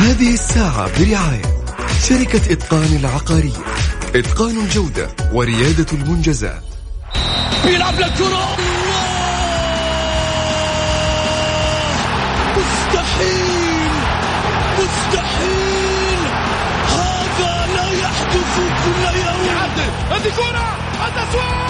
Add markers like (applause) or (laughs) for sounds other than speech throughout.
هذه الساعة برعاية شركة إتقان العقارية. إتقان الجودة وريادة المنجزات. يلعب للكرة مستحيل. مستحيل. هذا لا يحدث كل يوم. هذه كرة. التسويق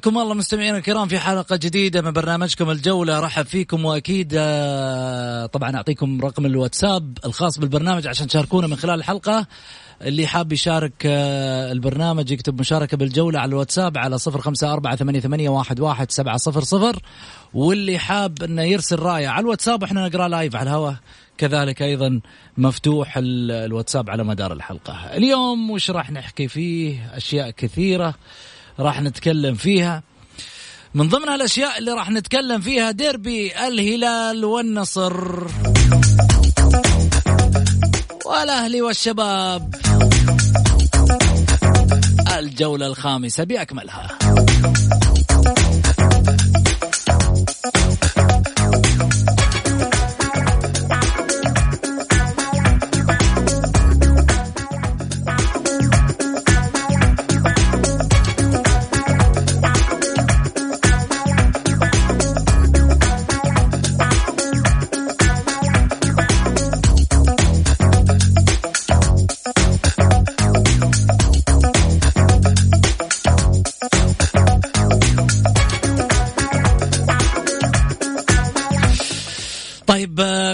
حياكم الله مستمعينا الكرام في حلقة جديدة من برنامجكم الجولة. رحب فيكم وأكيد آه، طبعا أعطيكم رقم الواتساب الخاص بالبرنامج عشان تشاركونا من خلال الحلقة. اللي حاب يشارك آه، البرنامج يكتب مشاركة بالجولة على الواتساب على صفر خمسة أربعة ثمانية, ثمانية واحد, واحد سبعة صفر صفر. واللي حاب أنه يرسل رأية على الواتساب إحنا نقرأ لايف على الهواء. كذلك أيضا مفتوح الواتساب على مدار الحلقة. اليوم وش راح نحكي فيه؟ أشياء كثيرة. راح نتكلم فيها. من ضمن الاشياء اللي راح نتكلم فيها ديربي الهلال والنصر. والأهلي والشباب. الجولة الخامسة بأكملها.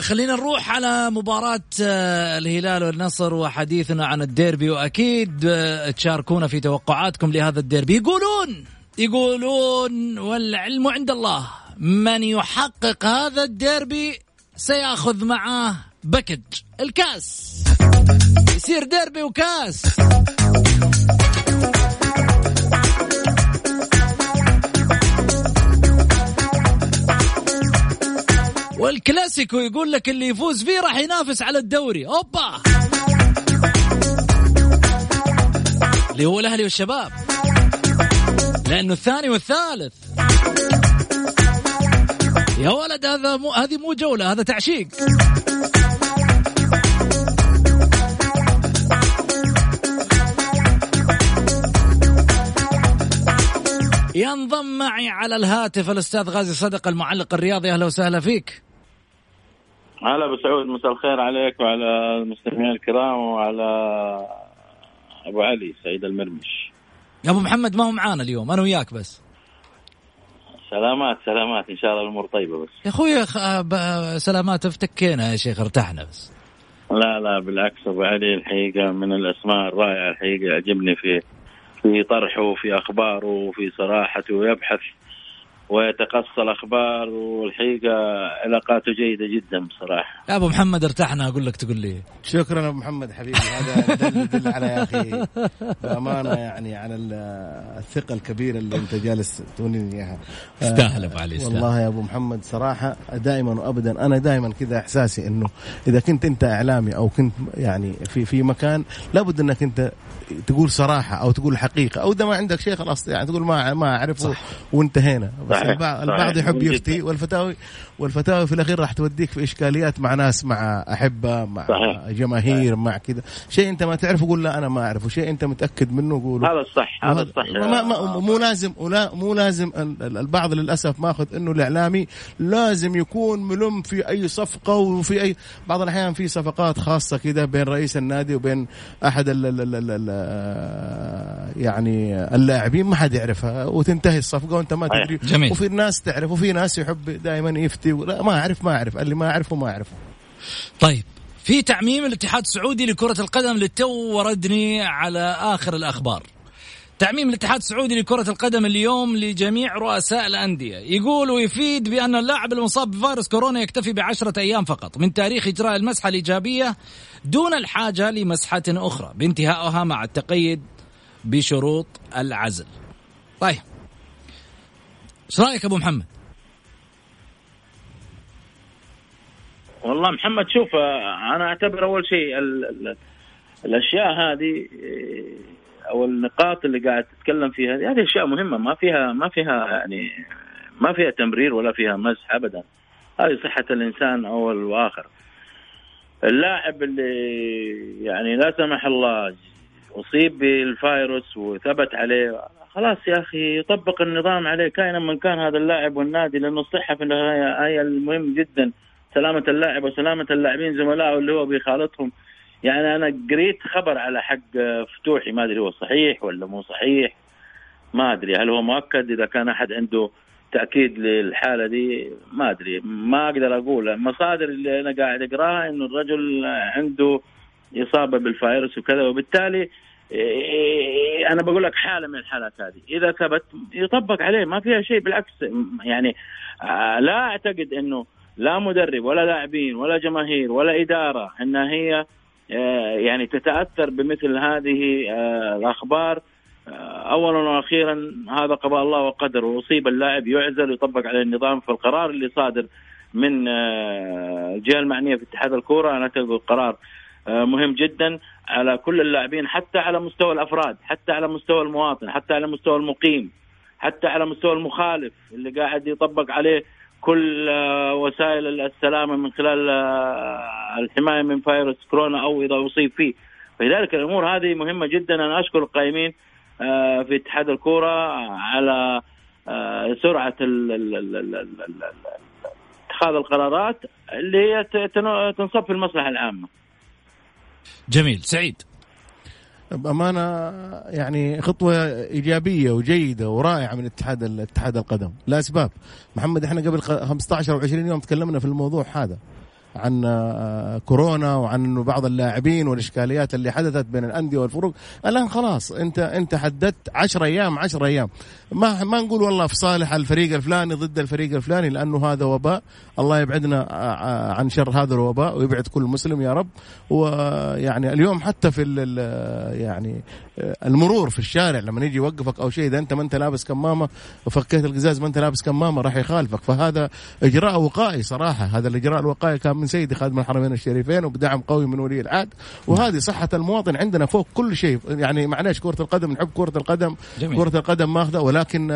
خلينا نروح على مباراة آه، الهلال والنصر وحديثنا عن الديربي. وأكيد آه، تشاركونا في توقعاتكم لهذا الديربي. يقولون يقولون والعلم عند الله من يحقق هذا الديربي سيأخذ معاه بكج الكاس. يصير ديربي وكاس. والكلاسيكو يقول لك اللي يفوز فيه راح ينافس على الدوري. أوبا! اللي هو الأهلي والشباب. لأنه الثاني والثالث. يا ولد هذا مو هذه مو جولة هذا تعشيق. ينضم معي على الهاتف الأستاذ غازي صدق المعلق الرياضي. أهلا وسهلا فيك. هلا أبو سعود مساء الخير عليك وعلى المستمعين الكرام وعلى أبو علي سعيد المرمش. يا أبو محمد ما هو معانا اليوم؟ أنا وياك بس. سلامات سلامات. إن شاء الله الأمور طيبة بس. يا أخوي خ- ب- سلامات. افتكينا يا شيخ ارتحنا بس. لا لا بالعكس أبو علي الحقيقة من الأسماء الرائعة الحقيقة يعجبني في في طرحه وفي أخباره وفي صراحته ويبحث ويتقصى الأخبار والحقيقة علاقاته جيدة جدا بصراحة. يا أبو محمد ارتحنا أقول لك تقول لي. شكرا أبو محمد حبيبي هذا يدل, يدل على يا أخي بأمانة يعني على الثقة الكبيرة اللي أنت جالس توني إياها. تستاهل أبو علي والله يا أبو محمد صراحة دائما وابدا أنا دائما كذا إحساسي إنه إذا كنت أنت إعلامي أو كنت يعني في في مكان لابد إنك أنت تقول صراحة أو تقول حقيقة أو إذا ما عندك شيء خلاص يعني تقول ما ما أعرفه وانتهينا. صحيح. البعض, البعض يحب يفتي والفتاوي والفتاوي في الأخير راح توديك في إشكاليات مع ناس مع أحبة مع صحيح. جماهير صحيح. مع كذا. شيء أنت ما تعرفه قول لا أنا ما أعرفه. شيء أنت متأكد منه قول هذا الصح هذا الصح. ما ما مو لازم ولا مو لازم البعض للأسف ماخذ إنه الإعلامي لازم يكون ملم في أي صفقة وفي اي بعض الأحيان في صفقات خاصة كذا بين رئيس النادي وبين أحد ال ال ال ال يعني اللاعبين ما حد يعرفها. وتنتهي الصفقة وأنت ما تدري. جميل. وفي ناس تعرف وفي ناس يحب دائما يفتي. لا ما أعرف ما أعرف. اللي ما اعرفه ما اعرفه طيب في تعميم الاتحاد السعودي لكرة القدم للتو وردني على آخر الأخبار. تعميم الاتحاد السعودي لكرة القدم اليوم لجميع رؤساء الأندية. يقول ويفيد بأن اللاعب المصاب بفيروس كورونا يكتفي بعشرة أيام فقط من تاريخ إجراء المسحة الإيجابية دون الحاجة لمسحة أخرى بانتهائها مع التقيد بشروط العزل. طيب إيش رأيك أبو محمد؟ والله محمد شوف أنا أعتبر أول شيء ال ال الأشياء هذه أو النقاط اللي قاعد تتكلم فيها هذه أشياء مهمة ما فيها ما فيها يعني ما فيها تمرير ولا فيها مزح ابدا. هذه صحة الإنسان أول وآخر. اللاعب اللي يعني لا سمح الله أصيب بالفيروس وثبت عليه خلاص يا أخي يطبق النظام عليه كائنا من كان هذا اللاعب والنادي لأنه الصحه في النهاية هي المهم جدا. سلامة اللاعب وسلامة اللاعبين زملائه اللي هو بيخالطهم يعني أنا قريت خبر على حق فتوحي ما أدري هو صحيح ولا مو صحيح. ما أدري هل هو مؤكد؟ إذا كان أحد عنده تأكيد للحالة دي ما أدري. ما أقدر أقول المصادر اللي أنا قاعد أقراها إنه الرجل عنده إصابة بالفيروس وكذا وبالتالي إيه، أنا بقول لك حالة من الحالات هذه. إذا ثبت يطبق عليه. ما فيها شيء بالعكس. يعني آه، لا أعتقد إنه لا مدرب ولا لاعبين ولا جماهير ولا إدارة إنها هي آه، يعني تتأثر بمثل هذه آه، الأخبار. اولا وأخيرا هذا قضاء الله وقدر واصيب اللاعب يعزل ويطبق عليه النظام. فالقرار اللي صادر من الجهه المعنية في اتحاد الكورة أنا أعتقد قرار مهم جدا على كل اللاعبين حتى على مستوى الأفراد حتى على مستوى المواطن حتى على مستوى المقيم حتى على مستوى المخالف اللي قاعد يطبق عليه كل آه، وسائل السلامة من خلال آه، الحماية من فيروس كورونا أو إذا أصيب فيه. فلذلك الأمور هذه مهمة جدا. أنا أشكر القائمين آه، في اتحاد الكورة على سرعة اتخاذ القرارات اللي هي تنصب في المصلحة العامة. جميل. سعيد. بأمانة يعني خطوة إيجابية وجيدة ورائعة من اتحاد اتحاد القدم. لاسباب محمد إحنا قبل 15 أو 20 يوم تكلمنا في الموضوع هذا. عن آه، كورونا وعن إنه بعض اللاعبين والإشكاليات اللي حدثت بين الأندية والفروق الآن خلاص أنت أنت حددت 10 أيام 10 أيام. ما ما نقول والله في صالح الفريق الفلاني ضد الفريق الفلاني لأنه هذا وباء. الله يبعدنا آه، آه، عن شر هذا الوباء ويبعد كل مسلم يا رب. ويعني اليوم حتى في يعني المرور في الشارع لما يجي يوقفك أو شيء إذا أنت ما أنت لابس كمامة وفكيت القزاز ما أنت لابس كمامة راح يخالفك. فهذا إجراء وقائي صراحة. هذا الإجراء الوقائي كان من سيدي خادم الحرمين الشريفين وبدعم قوي من ولي العهد. وهذه صحة المواطن عندنا فوق كل شيء. يعني معلش كرة القدم نحب كرة القدم. جميل. كرة القدم ماخذة ولكن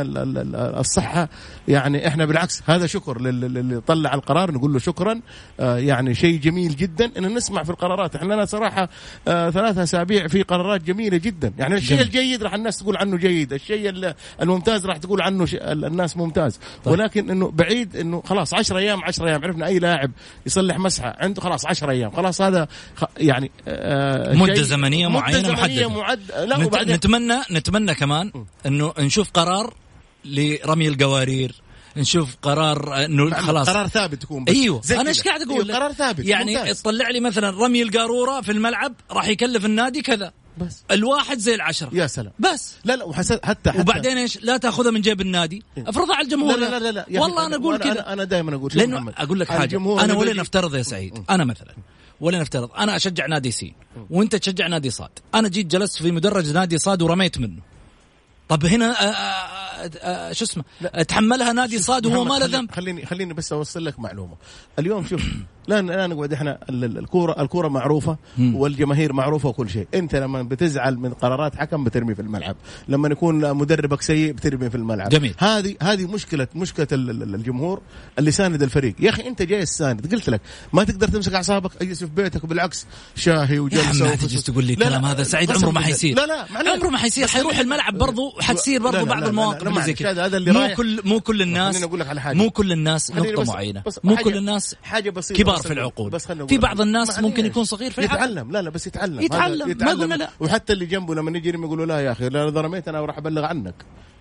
الصحة يعني إحنا بالعكس هذا شكر للي طلع القرار نقول له شكرا. آه، يعني شيء جميل جدا. إن نسمع في القرارات إحنا لنا صراحة آه، ثلاثة أسابيع في قرارات جميلة جدا. يعني الشيء جميل. الجيد راح الناس تقول عنه جيد الشيء الممتاز راح تقول عنه الناس ممتاز. طيب. ولكن إنه بعيد إنه خلاص 10 أيام 10 أيام عرفنا أي لاعب يصلح مسحة. عنده خلاص 10 أيام. خلاص هذا يعني آه مدة زمنية معينة محددة. معد... لا نت... وبعدين نتمنى نتمنى كمان إنه نشوف قرار لرمي القوارير. نشوف قرار إنه خلاص. قرار ثابت يكون بس. أيوه. أنا إيش قاعد أقول؟ أيوه قرار ثابت يعني تطلع لي مثلا رمي القارورة في الملعب راح يكلف النادي كذا. بس. الواحد زي العشرة. يا سلام. بس. لا لا وحسد حتى, حتى. وبعدين إيش؟ لا تأخذها من جيب النادي. افرضها على لا الجمهور. لا لا لا, لا. يا والله أنا أقول كذا أنا, أنا دائما أقول لأنه محمد، أقول لك حاجة. أنا يجي- نفترض يا سعيد. أنا مثلا ولي نفترض. أنا أشجع نادي سين وأنت تشجع نادي صاد. أنا جيت جلست في مدرج نادي صاد ورميت منه. طب هنا آه، آه، آه، شو اسمه؟ تحملها نادي صاد وهو ما له ذنب. خليني خليني بس أوصل لك معلومة. اليوم شوف لا لا نقعد إحنا ال- ال- الكورة الكورة معروفة والجماهير معروفة وكل شيء. أنت لما بتزعل من قرارات حكم بترمي في الملعب. لما يكون مدربك سيء بترمي في الملعب. جميل. هذه هذه مشكلة مشكلة ال- ال- الجمهور اللي ساند الفريق. يا أخي أنت جاي تساند قلت لك ما تقدر تمسك أعصابك اجلس في بيتك وبراد شاهي يا وجلسة عم وفصفص. تجلس تقول لي لا، لا، كلام هذا. سعيد عمره ما. حيصير. لا لا. عمره ما حيصير. حيروح الملعب برضو حتصير لا، برضو لا، بعض المواقف زي كذا. مو كل مو كل الناس. مو كل الناس معينة بس مو كل الناس حاجة بسيطة. كبار في العقول بس في بعض. الناس. ممكن يكون صغير في العقل يتعلم لا لا بس يتعلم يتعلم، هذا ما قلنا لا. وحتى اللي جنبه لما نجي يقولوا لا يا أخي لا رميت أنا راح أبلغ عنك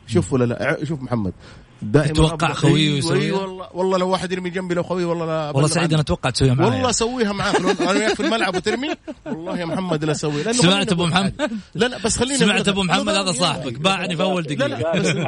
شوف ولا لا شوف محمد دائما أيوة، يسويها؟ أيوة والله والله لو واحد يرمي جنبي لو خوي والله لا والله سعيد. أنا أتوقع تسويها معي والله اسويها معاك لو أنا وياك في الملعب وترمي والله يا محمد لا اسويها لأنه سمعت أقول محمد؟ لا لا بس خليني سمعت. أبو محمد هذا صاحبك. باعني في أول لا دقيقة لا بس لا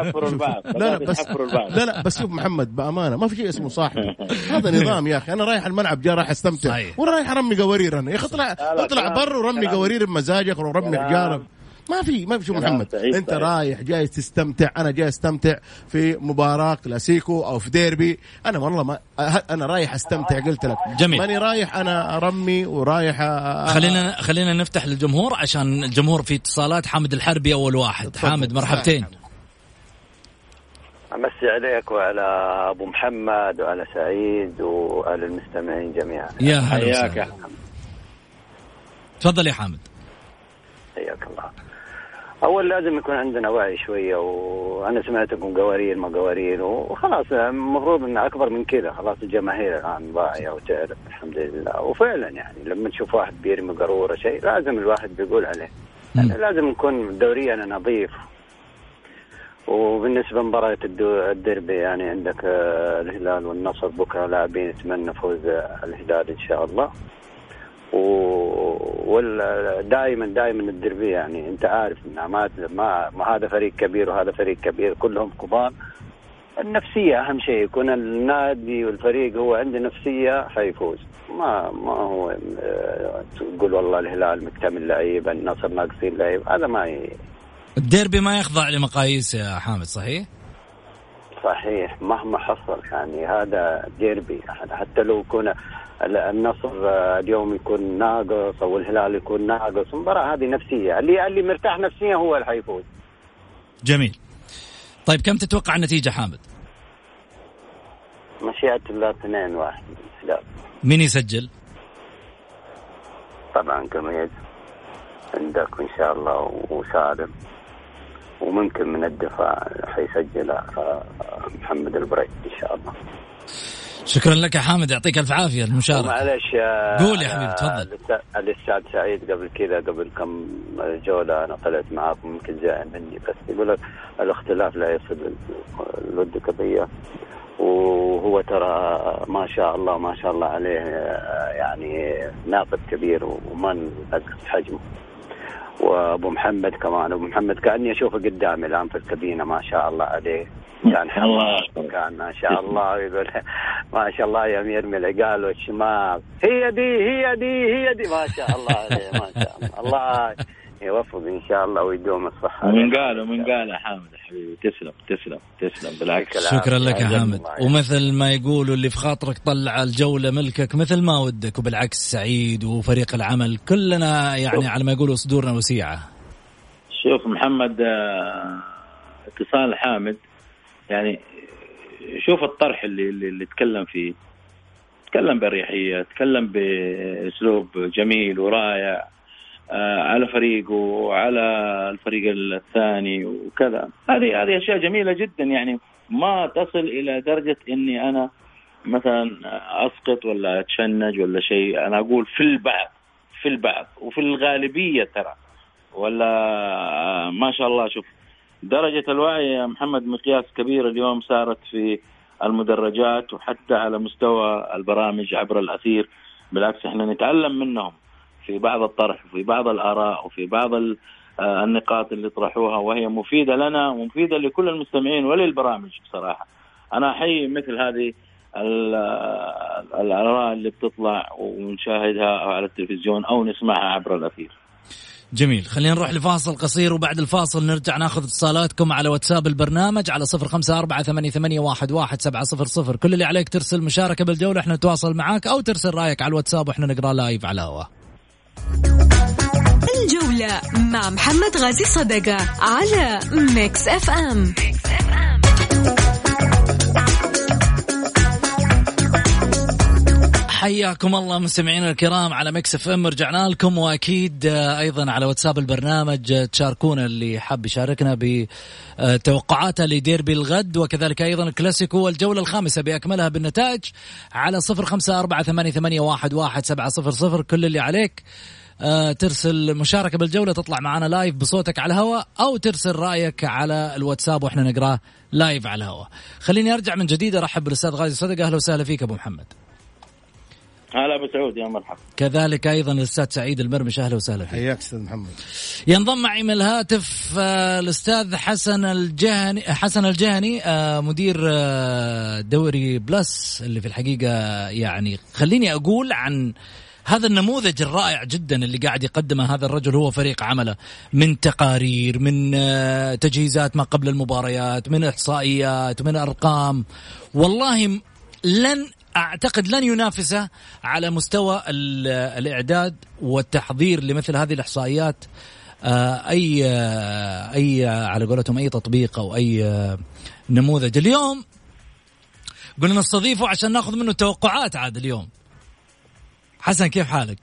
لا بس يحفروا البعض لا لا بس شوف محمد بأمانة ما في شيء اسمه صاحبي هذا نظام يا أخي أنا رايح الملعب جاي رايح أستمتع صحيح. ولا رايح أرمي قوارير أنا يا أخي اطلع لا، اطلع برا ورمي. قوارير بمزاجك ورمي. حجارك ما في ما في شو كلام محمد. انت سعيد. رايح جاي تستمتع أنا جاي أستمتع في مباراة كلاسيكو أو في ديربي. أنا والله ما أه- أنا رايح أستمتع قلت لك. جميل. ماني رايح أنا أرمي ورايح أ- خلينا خلينا نفتح للجمهور عشان الجمهور في اتصالات. حامد الحربي أول واحد. حامد مرحبتين. أمسي عليك وعلى أبو محمد وعلى سعيد وعلى المستمعين جميعا. يا هلا حياك. تفضل يا حامد. حياك الله. أول لازم يكون عندنا وعي شوية وأنا سمعتكم قوارير ما قوارير وخلاص المفروض إن أكبر من كذا خلاص الجماهير الآن واعيه وتعرف الحمد لله. وفعلا يعني لما تشوف واحد بيرمي قارورة شيء لازم الواحد بيقول عليه. يعني لازم نكون دورينا نظيف. وبالنسبة لمباراة الديربي يعني عندك آه، الهلال والنصر بكرة لاعبين يتمنى فوز الهلال إن شاء الله. ودائما دائما الدربي يعني. أنت عارف ما ما هذا فريق كبير وهذا فريق كبير كلهم كبار. النفسية أهم شيء يكون النادي والفريق هو عنده نفسية حيفوز. ما ما هو آه، تقول والله الهلال مكتمل لعيبة النصر ناقصين لعيبة. هذا ما ي- الديربي ما يخضع لمقاييس يا حامد صحيح؟ صحيح. مهما حصل يعني هذا ديربي. حتى لو يكون النصر آه، اليوم يكون ناقص أو الهلال يكون ناقص. المباراه هذه نفسية. اللي اللي مرتاح نفسيا هو اللي حيفوز جميل. طيب كم تتوقع النتيجة حامد؟ مشيئة الله 2 واحد. الهلال مين يسجل؟ طبعا قميز عندك إن شاء الله وسالم وممكن من الدفاع حيسجل آه، محمد البريد إن شاء الله. شكرا لك يا حامد يعطيك ألف عافية المشاركة. معلش آه، قول يا حبيبي، تفضل. الاستاذ سعيد قبل كذا قبل كم جولة أنا طلعت معاكم ممكن زعل مني بس يقول لك الاختلاف لا يفسد الود قضية. وهو ترى ما شاء الله ما شاء الله عليه آه، يعني ناقد كبير وما نقص حجمه. وأبو محمد كمان أبو محمد كأني أشوفه قدامي الآن في الكابينة ما شاء الله عليه. كان (laughs) الله كان ما شاء الله يقول ما شاء الله يوم يرمي العقال والشمال. هي دي هي دي هي دي. ما شاء الله عليه ما شاء الله. الله يوفق إن شاء الله ويدوم الصحة. ومن قال ومن قال يا حامد يا حبيبي تسلم تسلم تسلم بالعكس. شكرا لك يا حامد. يعني. ومثل ما يقولوا اللي في خاطرك طلع الجولة ملكك مثل ما ودك وبالعكس سعيد وفريق العمل كلنا يعني على ما يقولوا صدورنا وسيعة. شوف محمد آه، اتصال حامد. يعني شوف الطرح اللي اللي, تكلم فيه. تكلم بأريحية تكلم بأسلوب جميل ورائع آه، على فريقه وعلى الفريق الثاني وكذا. هذه هذه أشياء جميلة جدا. يعني ما تصل إلى درجة إني أنا مثلا أسقط ولا أتشنج ولا شيء. أنا أقول في البعض في البعض وفي الغالبية ترى. ولا ما شاء الله شوف درجة الوعي يا محمد مقياس كبير اليوم صارت في المدرجات وحتى على مستوى البرامج عبر الأثير بالعكس إحنا نتعلم منهم في بعض الطرح وفي بعض الآراء وفي بعض آه، النقاط اللي طرحوها وهي مفيدة لنا ومفيدة لكل المستمعين وللبرامج بصراحة. أنا أحيي مثل هذه الآراء اللي بتطلع ونشاهدها على التلفزيون أو نسمعها عبر الأثير. جميل. خلينا نروح لفاصل قصير وبعد الفاصل نرجع ناخذ اتصالاتكم على واتساب البرنامج على صفر خمسة أربعة ثمانية, واحد, سبعة صفر صفر. كل اللي عليك ترسل مشاركة بالجولة إحنا نتواصل معاك أو ترسل رأيك على الواتساب وإحنا نقرأ لايف على الهواء. الجولة مع محمد غازي صدقة على Mix FM, Mix FM. حياكم الله مستمعينا الكرام على Mix FM. رجعنا لكم واكيد آه، أيضا على واتساب البرنامج آه، تشاركونا اللي حاب يشاركنا بتوقعاته لديربي الغد وكذلك أيضا الكلاسيكو والجولة الخامسة بأكملها بالنتائج على صفر خمسة أربعة ثمانية, ثمانية واحد, واحد سبعة صفر صفر. كل اللي عليك آه، ترسل مشاركة بالجولة تطلع معنا live بصوتك على الهواء أو ترسل رأيك على الواتساب وإحنا نقراه live على الهواء. خليني أرجع من جديد أرحب بالأستاذ غازي صدقه أهلا وسهلا فيك أبو محمد. هلا أبو سعود يا مرحبا. كذلك أيضا الأستاذ سعيد المرمش أهلا وسهلا فيك. حياك أستاذ محمد. ينضم معي من الهاتف آه، الأستاذ حسن الجهني حسن الجهني آه، مدير آه، دوري بلس اللي في الحقيقة يعني خليني أقول عن هذا النموذج الرائع جدا اللي قاعد يقدمه هذا الرجل. هو فريق عمله من تقارير من تجهيزات ما قبل المباريات من إحصائيات من أرقام. والله لن أعتقد لن ينافسه على مستوى الإعداد والتحضير لمثل هذه الإحصائيات. آه، أي آه، أي على قولتهم أي تطبيق أو أي آه، نموذج. اليوم قلنا نستضيفه عشان ناخذ منه توقعات عاد اليوم. حسن كيف حالك؟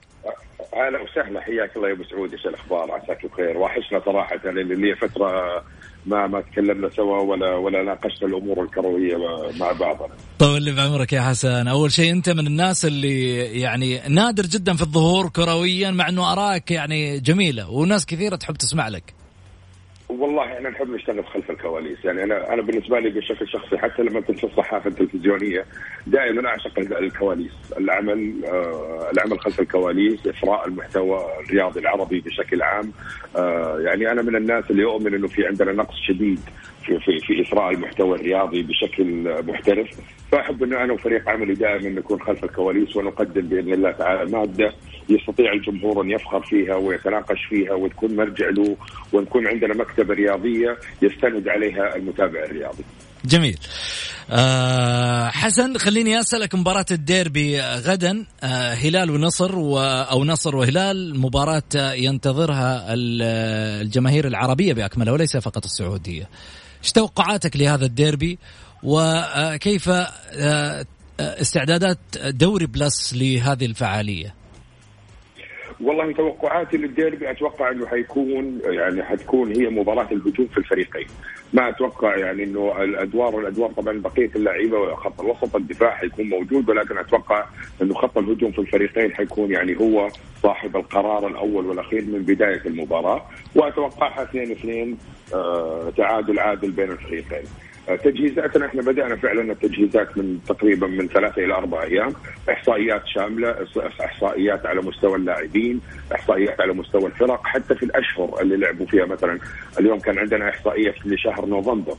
أهلا وسهلا. حياك الله يا أبو سعود. إيش الأخبار؟ عساك بخير. وحشنا صراحة لي فترة ما ما تكلمنا سوا ولا ولا ناقشنا الأمور الكروية مع بعضنا. طول بعمرك يا حسن، أول شيء أنت من الناس اللي يعني نادر جدا في الظهور كرويا مع إنه آرائك يعني جميلة وناس كثيرة تحب تسمع لك. والله إحنا نحب نشتغل خلف الكواليس. يعني أنا أنا بالنسبة لي بشكل شخصي حتى لما كنت في الصحافة التلفزيونية دائما أعشق الكواليس. العمل آه العمل خلف الكواليس اثراء المحتوى الرياضي العربي بشكل عام. آه يعني أنا من الناس اللي أؤمن إنه في عندنا نقص شديد في في في اثراء المحتوى الرياضي بشكل محترف. فأحب إنه أنا وفريق عملي دائما نكون خلف الكواليس ونقدم بإذن الله تعالى مادة يستطيع الجمهور أن يفخر فيها ويتناقش فيها وتكون مرجع له ونكون عندنا مكتبة رياضية يستند عليها المتابع الرياضي. جميل. أه حسن خليني أسألك مباراة الديربي غدا أه هلال ونصر و أو نصر وهلال مباراة ينتظرها الجماهير العربية بأكملها وليس فقط السعودية. إيش توقعاتك لهذا الديربي وكيف أه، استعدادات دوري بلس لهذه الفعالية؟ والله توقعاتي للديربي أتوقع إنه حيكون يعني حتكون هي مباراة الهجوم في الفريقين ما أتوقع يعني إنه الأدوار الأدوار طبعا بقية اللعيبة خط الوسط الدفاع حيكون موجود ولكن أتوقع إنه خط الهجوم في الفريقين حيكون يعني هو صاحب القرار الأول والأخير من بداية المباراة واتوقعها 2 2 آه تعادل عادل بين الفريقين. تجهيزاتنا إحنا بدأنا فعلا التجهيزات من تقريبا من ثلاثة إلى أربع أيام. إحصائيات شاملة إحصائيات على مستوى اللاعبين إحصائيات على مستوى الفرق حتى في الأشهر اللي لعبوا فيها. مثلا اليوم كان عندنا إحصائية لشهر نوفمبر.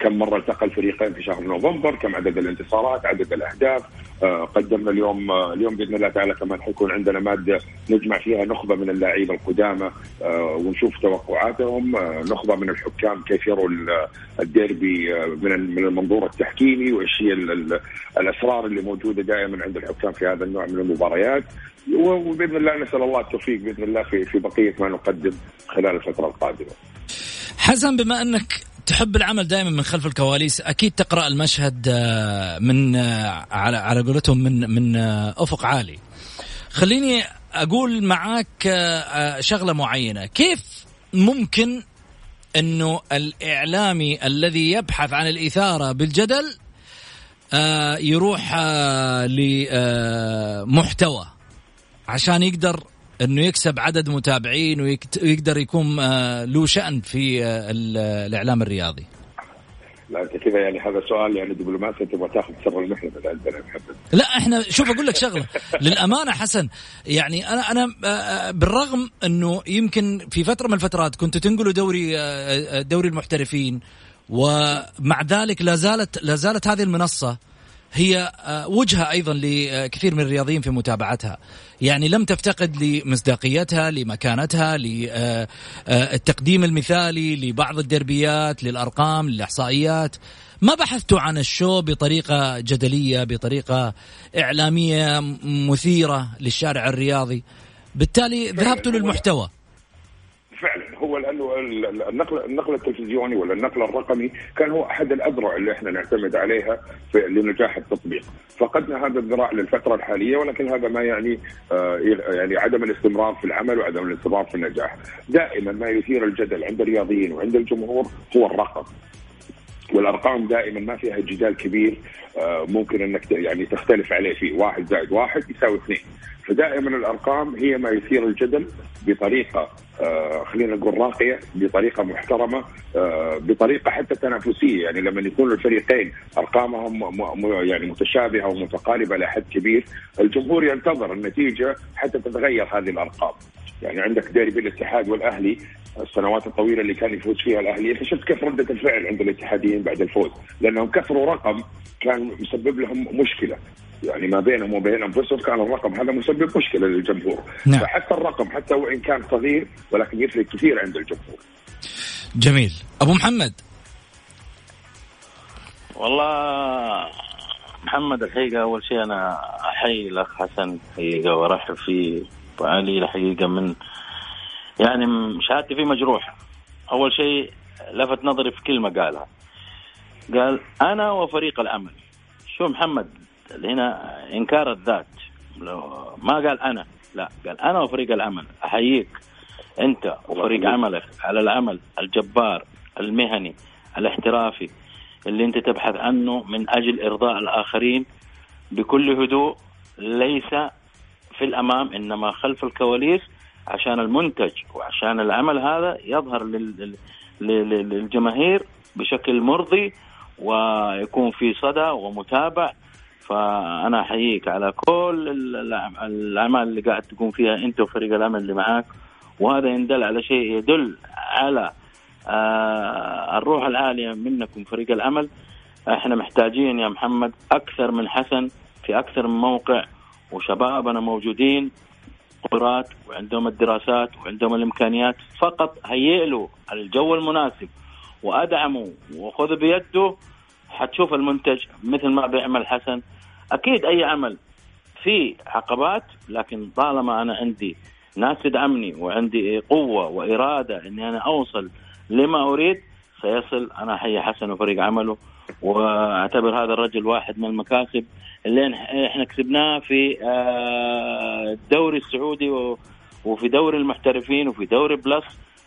كم مرة التقى الفريقين في شهر نوفمبر كم عدد الانتصارات عدد الأهداف. آه، قدمنا اليوم آه، اليوم بإذن الله تعالى كمان حيكون عندنا مادة نجمع فيها نخبة من اللاعبين القدامى آه، ونشوف توقعاتهم. نخبة من الحكام كيف يروا الديربي من من المنظور التحكيمي وإيش هي الأسرار اللي موجودة دائما عند الحكام في هذا النوع من المباريات. وبإذن الله نسأل الله التوفيق بإذن الله في في بقية ما نقدم خلال الفترة القادمة. حسن بما أنك تحب العمل دائما من خلف الكواليس؟ أكيد تقرأ المشهد آه، من آه، على على قولتهم من من آه، أفق عالي. خليني أقول معاك شغلة معينة. كيف ممكن أنه الإعلامي الذي يبحث عن الإثارة بالجدل يروح لمحتوى عشان يقدر إنه يكسب عدد متابعين ويقدر يكون آه، له شأن في آه، الإعلام الرياضي. لا أنت كذا يعني هذا سؤال يعني دبلوماسي تبغى تاخذ سر المحنه عندنا محمد لا إحنا شوف أقول لك شغلة. (laughs) للأمانة حسن يعني أنا أنا آه، بالرغم إنه يمكن في فترة من الفترات كنت تنقلوا دوري دوري المحترفين ومع ذلك لا زالت لا زالت هذه المنصة هي وجهة أيضا لكثير من الرياضيين في متابعتها. يعني لم تفتقد لمصداقيتها لمكانتها للتقديم المثالي لبعض الدربيات للأرقام للإحصائيات. ما بحثتوا عن الشو بطريقة جدلية بطريقة إعلامية مثيرة للشارع الرياضي. بالتالي ذهبتوا للمحتوى. النقل النقل التلفزيوني ولا النقل الرقمي كان هو أحد الأذرع اللي إحنا نعتمد عليها في لنجاح التطبيق، فقدنا هذا الذراع للفترة الحالية ولكن هذا ما يعني آه يعني عدم الاستمرار في العمل وعدم الاستمرار في النجاح، دائما ما يثير الجدل عند الرياضيين وعند الجمهور هو الرقم. والأرقام دائما ما فيها جدال كبير آه ممكن إنك يعني تختلف عليه في واحد زائد واحد يساوي اثنين. فدائما الأرقام هي ما يثير الجدل بطريقة خلينا نقول راقية بطريقة محترمة آه بطريقة حتى تنافسية. يعني لما يكون الفريقين أرقامهم يعني متشابهة ومتقاربة لحد كبير الجمهور ينتظر النتيجة حتى تتغير هذه الأرقام. يعني عندك ديربي الاتحاد والأهلي السنوات الطويلة اللي كان يفوز فيها الأهلي. أنت شفت كيف ردة الفعل عند الاتحاديين بعد الفوز؟ لأنهم كسروا رقم كان مسبب لهم مشكلة. يعني ما بينهم وبين أنفسهم كان الرقم هذا مسبب مشكلة للجمهور. نعم. فحتى الرقم حتى وإن كان صغير ولكن يفرق كثير عند الجمهور. جميل. أبو محمد. والله محمد الحقيقة أول شيء أنا أحيي الأخ حسن حقيقه وأرحب فيه. وعلي الحقيقة من يعني شهادتي فيه مجروحة. أول شيء لفت نظري في كلمة قالها. قال أنا وفريق العمل شو محمد؟ هنا إنكار الذات. ما قال أنا لا قال أنا وفريق العمل أحييك أنت وفريق عملك على العمل الجبار المهني الاحترافي اللي أنت تبحث عنه من أجل إرضاء الآخرين بكل هدوء ليس في الأمام إنما خلف الكواليس عشان المنتج. وعشان العمل هذا يظهر للجماهير بشكل مرضي ويكون في صدى ومتابع فأنا أحييك على كل الأعمال اللي قاعد تقوم فيها أنت وفريق العمل اللي معاك. وهذا يدل على شيء يدل على آه الروح العالية منكم فريق العمل إحنا محتاجين يا محمد أكثر من حسن في أكثر من موقع وشبابنا موجودين قدرات وعندهم الدراسات وعندهم الإمكانيات. فقط هيئ له الجو المناسب وادعمه وخذ بيده. حتشوف المنتج مثل ما بيعمل حسن. أكيد أي عمل في عقبات لكن طالما أنا عندي ناس تدعمني وعندي قوة وإرادة إني أنا أوصل لما أريد سيصل أنا احيي حسن وفريق عمله. وأعتبر هذا الرجل واحد من المكاسب اللي إحنا كسبناه في آه، الدوري السعودي وفي دوري المحترفين وفي دوري بلس.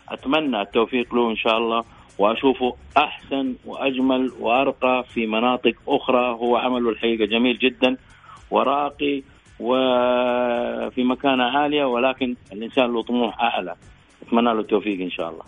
أتمنى التوفيق له إن شاء الله. واشوفه أحسن وأجمل وأرقى في مناطق أخرى. هو عمله الحقيقة جميل جدا وراقي وفي مكانة عالية ولكن الإنسان له طموح أعلى. أتمنى له التوفيق إن شاء الله.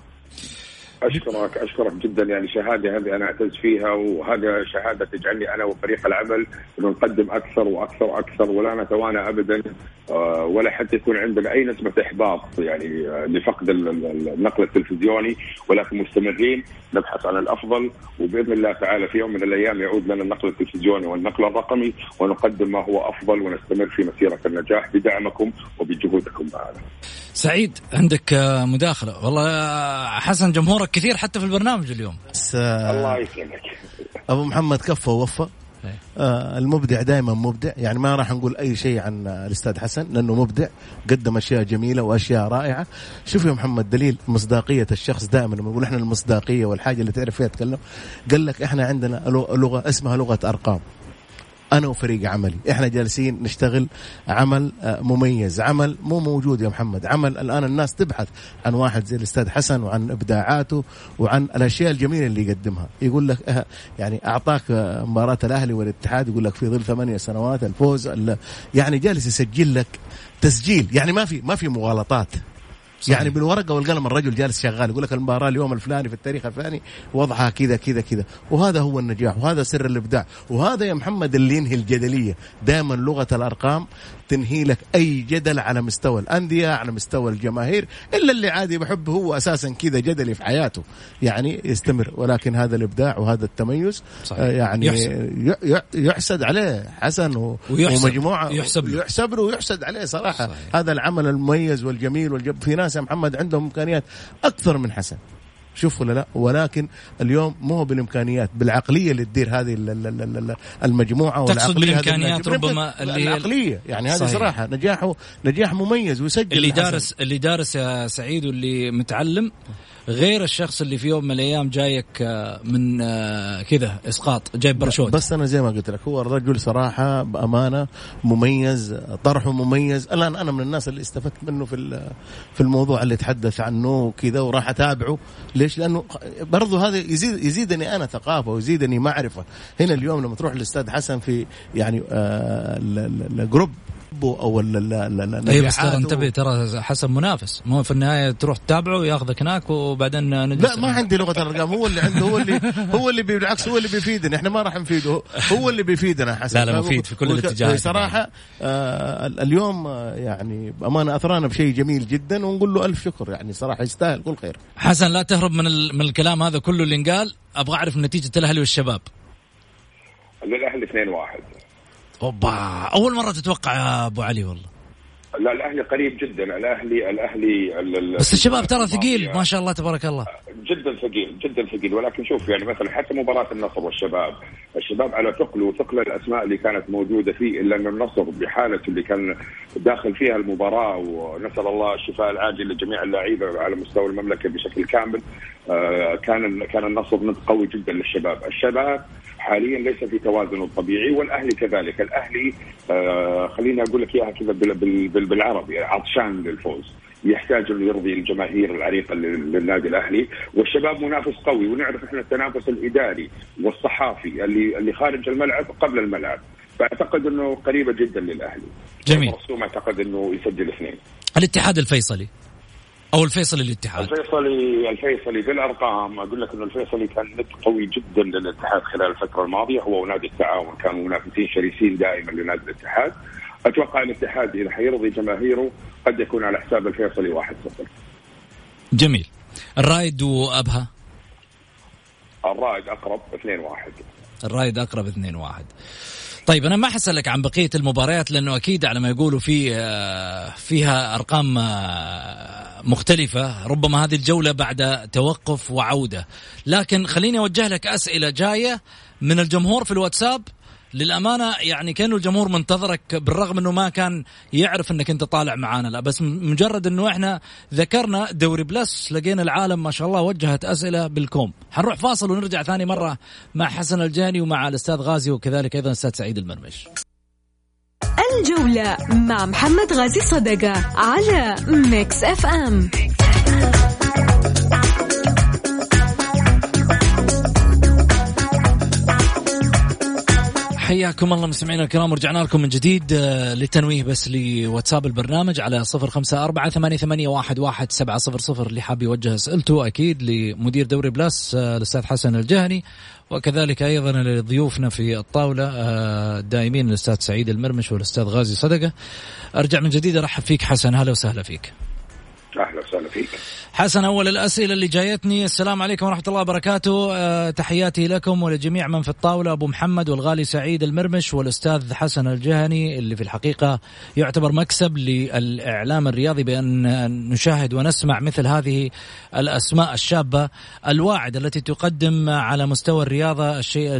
أشكرك أشكرك جدا يعني شهادة هذه أنا أعتز فيها وهذا شهادة تجعلني أنا وفريق العمل انه نقدم أكثر وأكثر وأكثر ولا نتوانى ابدا آه، ولا حتى يكون عندنا أي نسبة إحباط يعني آه، لفقد النقل التلفزيوني ولكن مستمرين نبحث عن الأفضل وبإذن الله تعالى في يوم من الأيام يعود لنا النقل التلفزيوني والنقل الرقمي ونقدم ما هو أفضل ونستمر في مسيرة النجاح بدعمكم وبجهودكم معنا. سعيد عندك آه، مداخلة والله حسن جمهورك كثير حتى في البرنامج اليوم. بس الله يسلمك. أبو محمد كفى ووفى. آه المبدع دائما مبدع. يعني ما راح نقول أي شيء عن الأستاذ حسن لأنه مبدع قدم أشياء جميلة وأشياء رائعة. شوف يا محمد دليل مصداقية الشخص دائما. لما نقول إحنا المصداقية والحاجة اللي تعرف فيها تتكلم قال لك إحنا عندنا لغة اسمها لغة أرقام. أنا وفريق عملي. إحنا جالسين نشتغل عمل آه، مميز. عمل مو موجود يا محمد. عمل الآن الناس تبحث عن واحد زي الأستاذ حسن وعن إبداعاته وعن الأشياء الجميلة اللي يقدمها. يقول لك آه، يعني أعطاك آه، مباراة الأهلي والاتحاد يقول لك في ظل ثمانية سنوات الفوز يعني جالس يسجل لك تسجيل. يعني ما في ما في مغالطات. صحيح. يعني بالورقة والقلم الرجل جالس شغال يقول لك المباراة اليوم الفلاني في التاريخ الفلاني وضعها كذا كذا كذا. وهذا هو النجاح وهذا سر الإبداع. وهذا يا محمد اللي ينهي الجدلية. دائما لغة الأرقام تنهي لك أي جدل على مستوى الأندية على مستوى الجماهير إلا اللي عادي بحب هو أساسا كذا جدلي في حياته يعني يستمر ولكن هذا الإبداع وهذا التميز صحيح. آه، يعني يحسد, يحسد عليه حسن و... ويحسب. ومجموعة يحسب له يحسب له ويحسد عليه صراحة صحيح. هذا العمل المميز والجميل والجب في ناس يا محمد عندهم إمكانيات أكثر من حسن شوف ولا لا. ولكن اليوم مو بالإمكانيات بالعقلية اللي تدير هذه المجموعة تقصد بالإمكانيات ربما اللي العقلية يعني هذه صراحة نجاحه نجاح مميز ويسجل اللي دارس اللي دارس يا سعيد واللي متعلم غير الشخص اللي في يوم من الأيام جايك آه، من آه، كذا إسقاط جايب برشوت بس أنا زي ما قلت لك هو الرجل صراحة بأمانة مميز طرحه مميز. الآن أنا من الناس اللي استفدت منه في في الموضوع اللي تحدث عنه كذا وراح أتابعه. ليش؟ لأنه برضه هذا يزيد يزيدني أنا ثقافة ويزيدني معرفة. هنا اليوم لما تروح الاستاذ حسن في يعني آه الجروب أو اي بس ترى انتبه ترى حسب منافس. مو في النهاية تروح تتابعه وياخذك هناك وبعدين لا ما عندي لغة الأرقام. هو اللي عنده هو اللي هو اللي بالعكس هو اللي بيفيدنا. إحنا ما راح نفيده. هو اللي بيفيدنا حسن لا لا مفيد في كل الاتجاهات صراحة آه اليوم آه، يعني بأمانة أثرانا بشيء جميل جدا ونقول له ألف شكر. يعني صراحة يستاهل كل خير. حسن لا تهرب من من الكلام هذا كله اللي انقال. أبغى أعرف نتيجة الأهلي والشباب. للاهلي 2 1 اوبا اول مرة تتوقع يا ابو علي والله. لا الأهلي قريب جدا. الاهلي الأهلي بس الشباب ترى ثقيل ما شاء الله تبارك الله. جدا ثقيل جدا ثقيل. ولكن شوف يعني مثلا حتى مباراة النصر والشباب الشباب على ثقل وثقل الأسماء اللي كانت موجودة فيه الا ان النصر بحالة اللي كان داخل فيها المباراة ونسأل الله الشفاء العاجل لجميع اللعيبة على مستوى المملكة بشكل كامل. كان كان النصر قوي جدا للشباب، الشباب حاليا ليس في توازنه الطبيعي والأهلي كذلك، الأهلي آه خليني أقول لك إياها كذا بالعربي عطشان للفوز. يحتاج انه يرضي الجماهير العريقة للنادي الأهلي. والشباب منافس قوي ونعرف إحنا التنافس الإداري والصحافي اللي اللي خارج الملعب قبل الملعب. فأعتقد إنه قريبة جدا للأهلي. جميل. أعتقد إنه يسجل اثنين. الاتحاد الفيصلي. أو الفيصلي للاتحاد الفيصلي الفيصلي بالأرقام أقول لك إنه الفيصلي كان ند قوي جدا للاتحاد خلال الفترة الماضية. هو ونادي التعاون كانوا منافسين شرسين دائما لنادي الاتحاد. أتوقع الاتحاد إذا حيرضي جماهيره قد يكون على حساب الفيصلي 1-0 جميل. الرايد وأبها؟ الرائد أقرب 2-1 الرايد أقرب 2-1 طيب أنا ما حسألك عن بقية المباريات لأنه أكيد على ما يقولوا في آه، فيها أرقام آه، مختلفة. ربما هذه الجولة بعد توقف وعودة. لكن خليني أوجه لك أسئلة جاية من الجمهور في الواتساب. للأمانة يعني كانوا الجمهور منتظرك بالرغم إنه ما كان يعرف إنك أنت طالع معانا. لا بس مجرد إنه إحنا ذكرنا دوري بلس لقينا العالم ما شاء الله وجهت أسئلة بالكوم حنروح فاصل ونرجع ثاني مرة مع حسن الجهني ومع الأستاذ غازي وكذلك أيضا الاستاذ سعيد المرمش. الجولة مع محمد غازي صدقة على Mix FM حياكم الله مستمعينا الكرام ورجعنا لكم من جديد آه، للتنويه بس لواتساب البرنامج على صفر خمسة أربعة ثمانية, ثمانية واحد, واحد سبعة صفر صفر. اللي حاب يوجه أسئلته أكيد لمدير دوري بلاس آه، الأستاذ حسن الجهني. وكذلك أيضا لضيوفنا في الطاولة آه، الدائمين الأستاذ سعيد المرمش والأستاذ غازي صدقة. أرجع من جديد أرحب فيك حسن. هلا وسهلا فيك. أهلا وسهلا فيك. حسن أول الأسئلة اللي جايتني. السلام عليكم ورحمة الله وبركاته. أه تحياتي لكم ولجميع من في الطاولة أبو محمد والغالي سعيد المرمش والأستاذ حسن الجهني اللي في الحقيقة يعتبر مكسب للإعلام الرياضي بأن نشاهد ونسمع مثل هذه الأسماء الشابة الواعده التي تقدم على مستوى الرياضة الشيء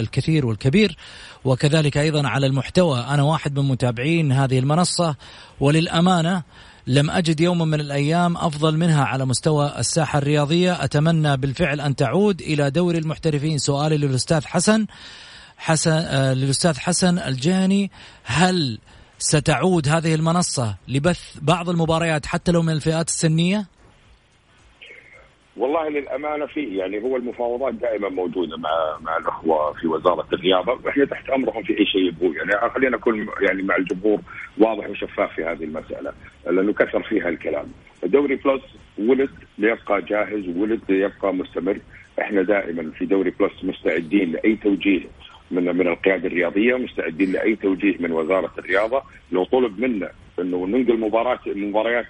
الكثير والكبير. وكذلك أيضا على المحتوى. أنا واحد من متابعين هذه المنصة. وللأمانة لم أجد يوما من الأيام أفضل منها على مستوى الساحة الرياضية. أتمنى بالفعل أن تعود إلى دوري المحترفين. سؤالي للأستاذ حسن. حسن آه للأستاذ حسن الجاني هل ستعود هذه المنصة لبث بعض المباريات حتى لو من الفئات السنية؟ والله للأمانة فيه يعني هو المفاوضات دائما موجودة مع مع الأخوة في وزارة الرياضة. وإحنا تحت أمرهم في أي شيء يبغوا يعني خلينا نكون يعني مع الجمهور واضح وشفاف في هذه المسألة. لأنه كثر فيها الكلام. الدوري بلس ولد ليبقى جاهز ولد ليبقى مستمر. إحنا دائما في دوري بلس مستعدين لأي توجيه. من من القيادة الرياضية مستعدين لأي توجيه من وزارة الرياضة. لو طلب منا أنه ننقل مباراه مباريات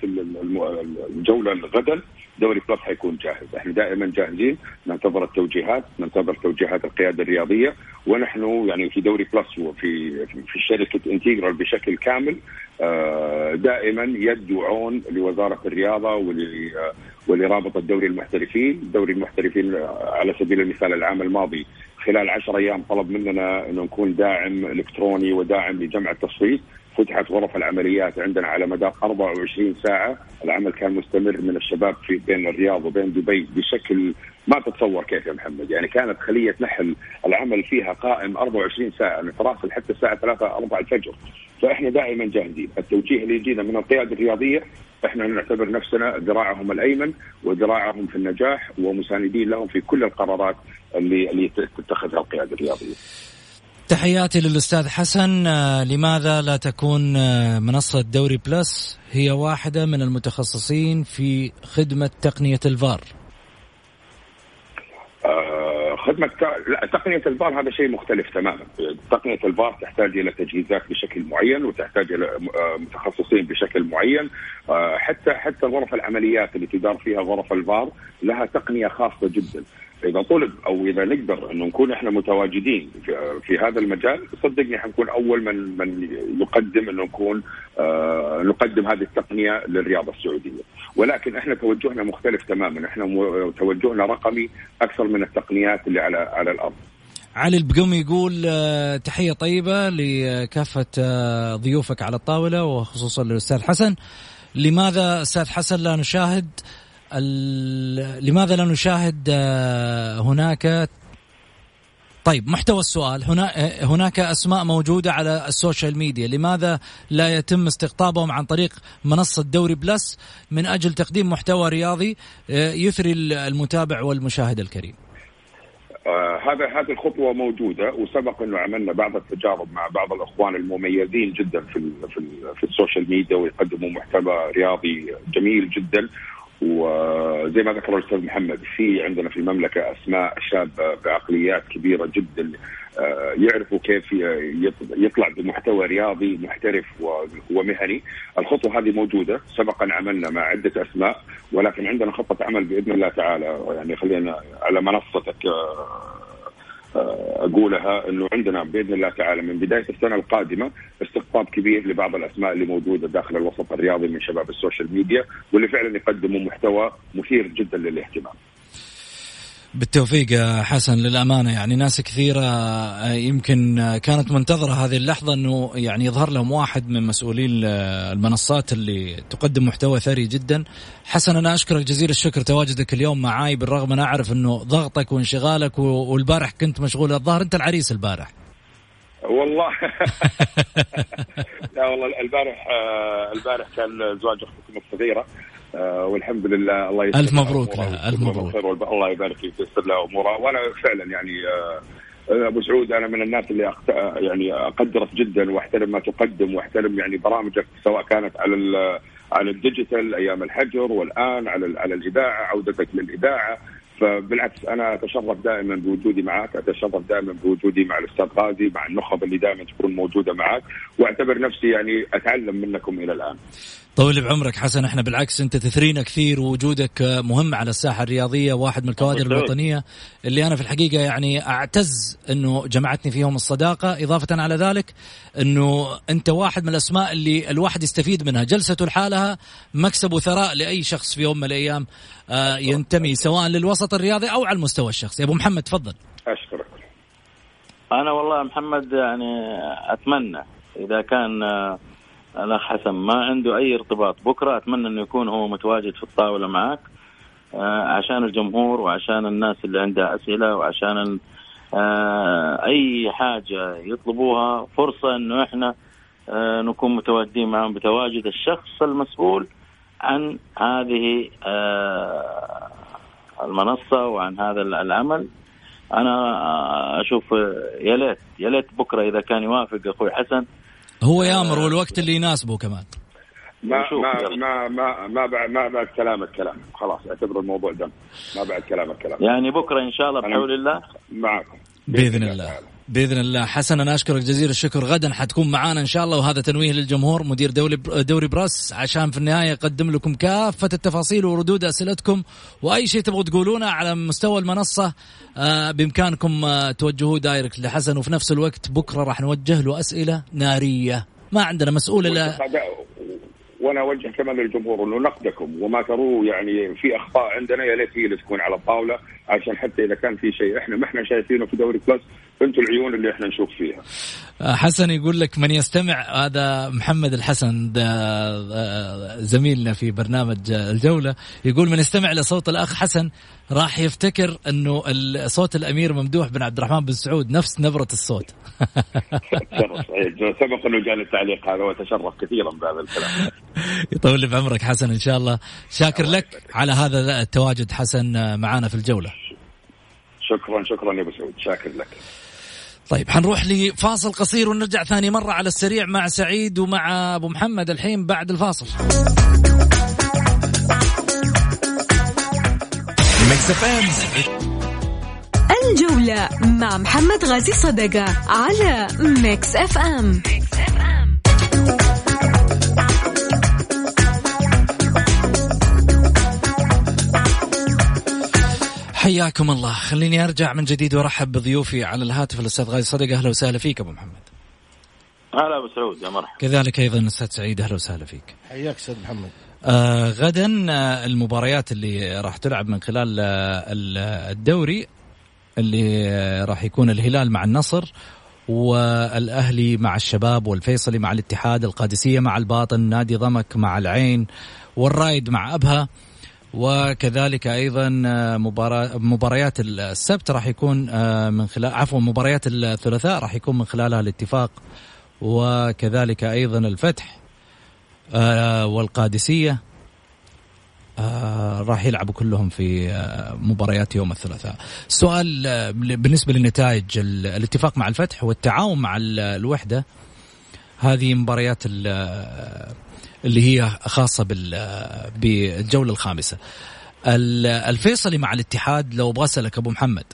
الجولة غدا دوري بلس حيكون جاهز، إحنا دائما جاهزين. ننتظر التوجيهات، ننتظر توجيهات القيادة الرياضية. ونحن يعني في دوري بلس وفي في شركة Integral بشكل كامل آه، دائما يد وعون لوزارة الرياضة ولرابط الدوري المحترفين، دوري المحترفين على سبيل المثال العام الماضي خلال 10 أيام طلب مننا انه نكون داعم إلكتروني وداعم لجمع التصويت. فتحت غرف العمليات عندنا على مدار 24 ساعة، العمل كان مستمر من الشباب في بين الرياض وبين دبي بشكل ما تتصور كيف يا محمد، يعني كانت خلية نحل العمل فيها قائم 24 ساعة نتراسل حتى الساعة 3 4 الفجر، فإحنا دائما جاهزين، التوجيه اللي يجينا من القيادة الرياضية إحنا نعتبر نفسنا ذراعهم الأيمن وذراعهم في النجاح ومساندين لهم في كل القرارات اللي اللي تتخذها القيادة الرياضية. تحياتي للأستاذ حسن. آه، لماذا لا تكون آه، منصة دوري بلس هي واحدة من المتخصصين في خدمة تقنية الفار؟ آه، خدمة تقنية الفار هذا شيء مختلف تماما، تقنية الفار تحتاج إلى تجهيزات بشكل معين وتحتاج إلى متخصصين بشكل معين، حتى حتى غرف العمليات اللي تدار فيها غرف الفار لها تقنية خاصة جدا، إذا طلب أو إذا نقدر انه نكون إحنا متواجدين في, في هذا المجال صدقني حنكون أول من من يقدم انه نكون آه نقدم هذه التقنية للرياضة السعودية. ولكن إحنا توجهنا مختلف تماما. إحنا توجهنا رقمي أكثر من التقنيات اللي على على الأرض. علي البقوم يقول آه، تحية طيبة لكافة آه، ضيوفك على الطاولة وخصوصا للأستاذ حسن. لماذا أستاذ حسن لا نشاهد؟ لماذا لا نشاهد آه، هناك طيب محتوى السؤال. هنا آه، هناك أسماء موجودة على ال social media. لماذا لا يتم استقطابهم عن طريق منصة دوري بلس من أجل تقديم محتوى رياضي آه، يثري المتابع والمشاهد الكريم؟ آه هذا هذه الخطوه موجودة وسبق إنه عملنا بعض التجارب مع بعض الأخوان المميزين جدا في ال في, ال في ال social media ويقدموا محتوى رياضي جميل جدا. وزي ما ذكر الأستاذ محمد في عندنا في المملكة أسماء شابة بعقليات كبيرة جدا آه، يعرفوا كيف يطلع بمحتوى رياضي محترف ومهني، الخطوة هذه موجودة، سبقا عملنا مع عدة أسماء ولكن عندنا خطة عمل بإذن الله تعالى يعني خلينا على منصتك آه، أقولها إنه عندنا بإذن الله تعالى من بداية السنة القادمة استقطاب كبير لبعض الأسماء اللي موجودة داخل الوسط الرياضي من شباب السوشيال ميديا واللي فعلا يقدموا محتوى مثير جدا للاهتمام. بالتوفيق يا حسن للأمانة يعني ناس كثيرة آه، يمكن آه، كانت منتظرة هذه اللحظة إنه يعني يظهر لهم واحد من مسؤولين آه، المنصات اللي تقدم محتوى ثري جدا. حسن أنا أشكرك جزيل الشكر تواجدك اليوم معاي بالرغم أنا أعرف إنه ضغطك وانشغالك والبارح كنت مشغول الظاهر أنت العريس البارح. والله (laughs) لا والله البارح البارح كان زواج أختي الصغيره والحمد لله الله يسر ألف مبروك لها ألف مبروك. الله يبارك فيك ويسر لها امورها وأنا فعلا يعني آه أبو سعود أنا من الناس اللي أخت... يعني اقدرك جدا وأحترم ما تقدم وأحترم يعني برامجك سواء كانت على على الديجيتال أيام الحجر والآن على على الإذاعة عودتك للإذاعة. فبالعكس أنا أتشرف دائما بوجودي معك أتشرف دائما بوجودي مع الأستاذ غازي مع النخب اللي دائما تكون موجودة معك وأعتبر نفسي يعني أتعلم منكم إلى الآن. طول بعمرك حسن إحنا بالعكس أنت تثرينا كثير ووجودك مهم على الساحة الرياضية واحد من الكوادر الوطنية. اللي أنا في الحقيقة يعني أعتز إنه جمعتني فيهم الصداقة. إضافة على ذلك إنه أنت واحد من الأسماء اللي الواحد يستفيد منها. جلسته لحالها مكسب وثراء لأي شخص في يوم من الأيام آه، ينتمي سواء للوسط الرياضي أو على المستوى الشخصي. أبو محمد تفضل. أشكرك. أنا والله محمد يعني أتمنى إذا كان الاخ حسن ما عنده أي ارتباط. بكرة أتمنى أنه يكون هو متواجد في الطاولة معك آه، عشان الجمهور وعشان الناس اللي عندها أسئلة وعشان آه، أي حاجة يطلبوها فرصة أنه إحنا آه، نكون متواجدين معهم بتواجد الشخص المسؤول عن هذه المنصة وعن هذا العمل. أنا أشوف يا ليت يا ليت بكرة إذا كان يوافق أخوي حسن هو يامر والوقت اللي يناسبه كمان. ما ما. ما ما ما بعد ما بعد كلامك كلام خلاص اعتبر الموضوع دم. ما بعد كلامك كلام يعني بكرة إن شاء الله بحول الله. معكم. بإذن الله. بإذن الله. حسن أنا أشكرك جزيل الشكر. غدا حتكون معانا إن شاء الله وهذا تنويه للجمهور. مدير دوري دوري براس عشان في النهاية يقدم لكم كافة التفاصيل وردود أسئلتكم. وأي شيء تبغوا تقولونه على مستوى المنصة آه، بإمكانكم آه، توجهوه direct لحسن. وفي نفس الوقت بكرة راح نوجه له أسئلة نارية. ما عندنا مسؤول إلا وأنا أوجه كمان للجمهور إنه نقدكم. وما تروه يعني في أخطاء عندنا يا ليت هي اللي تكون على الطاولة عشان حتى إذا كان في شيء. إحنا ما إحنا شايفينه في دوري بلس. أنتم العيون اللي إحنا نشوف فيها. آه، حسن يقول لك من يستمع هذا محمد الحسن ده آه، زميلنا في برنامج آه، الجولة. يقول من يستمع لصوت الأخ حسن راح يفتكر ال- صوت الأمير ممدوح بن عبد الرحمن بن سعود نفس نبرة الصوت. سبق إنه جاني التعليق هذا وتشرف كثيرا بهذا الكلام. يطول لي بعمرك حسن إن شاء الله. شاكر لك على هذا التواجد حسن آه، معانا في الجولة. شكرا شكرا يا أبو سعود. شاكر لك. طيب حنروح لفاصل قصير ونرجع ثاني مرة على السريع مع سعيد ومع أبو محمد الحين بعد الفاصل. Mix FM الجولة مع محمد غازي صدقة على Mix FM حياكم الله. خليني أرجع من جديد وأرحب بضيوفي على الهاتف الأستاذ غازي صدقه أهلا وسهلا فيك أبو محمد. هلا أبو سعود. يا مرحبا. كذلك أيضا الاستاذ سعيد. أهلا وسهلا فيك. حياك أستاذ محمد. آه غدا آه المباريات اللي راح تلعب من خلال آه ال- الدوري اللي آه راح يكون الهلال مع النصر والأهلي مع الشباب والفيصلي مع الاتحاد القادسية مع الباطن نادي ضمك مع العين والرايد مع أبها. وكذلك أيضا آه، مباراة مباريات السبت راح يكون آه، من خلال عفوا مباريات الثلاثاء راح يكون من خلالها الاتفاق وكذلك أيضا الفتح آه، والقادسية راح يلعبوا كلهم في مباريات يوم الثلاثاء. السؤال بالنسبة للنتائج ال- الاتفاق مع الفتح والتعاون مع ال- الوحدة هذه مباريات اللي هي خاصة بال- بالجولة الخامسة. ال- الفيصلي مع الاتحاد لو أبغى أسألك أبو محمد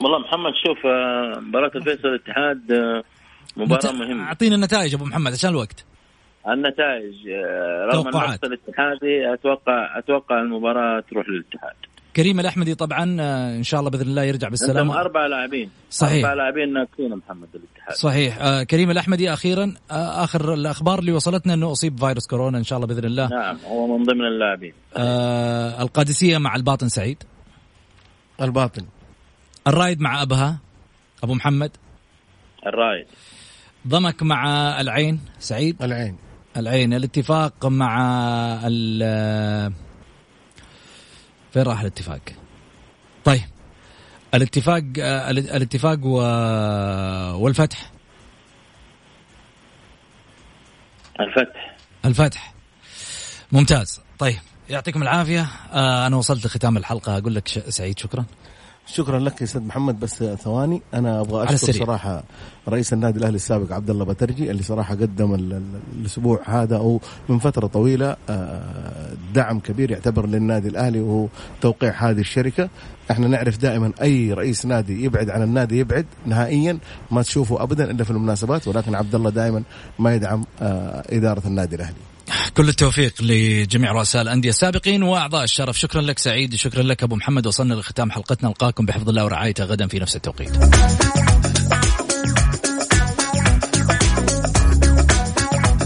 والله محمد شوف آه، مباراة الفيصل الاتحاد آه، مباراة نت- مهمة أعطينا النتائج أبو محمد عشان الوقت. النتائج آه، رغم. النقص الاتحادي أتوقع أتوقع المباراة تروح للاتحاد كريم الأحمدي طبعا آه، إن شاء الله بإذن الله يرجع عندهم بالسلامة. أربع لاعبين. صحيح. أربع لاعبين ناقصين محمد الاتحاد. صحيح. آه كريم الأحمدي أخيرا آه آخر الأخبار اللي وصلتنا إنه أصيب فيروس كورونا إن شاء الله بإذن الله. نعم هو من ضمن اللاعبين. آه القادسية مع الباطن سعيد. الباطن. الرايد مع أبها أبو محمد. الرايد ضمك مع العين سعيد. العين. العين. الاتفاق مع ال فين راح الاتفاق؟ طيب الاتفاق ال- الاتفاق و... والفتح. الفتح. الفتح. ممتاز. طيب يعطيكم العافية. آه أنا وصلت لختام الحلقة. أقول لك. سعيد شكرا. شكرا لك يا أستاذ محمد بس ثواني أنا أبغى أشكر. صراحة رئيس النادي الأهلي السابق عبد الله بترجي اللي صراحة قدم ال- ال- الأسبوع هذا أو من فترة طويلة آه، دعم كبير يعتبر للنادي الأهلي وهو توقيع هذه الشركة إحنا نعرف دائما أي رئيس نادي يبعد عن النادي يبعد نهائيا ما تشوفه ابدا إلا في المناسبات ولكن عبد الله دائما ما يدعم آه، إدارة النادي الأهلي كل التوفيق لجميع رؤساء الأندية السابقين وأعضاء الشرف. شكرا لك سعيد شكرا لك أبو محمد وصلنا لختام حلقتنا. نلقاكم بحفظ الله ورعايته. غدا في نفس التوقيت.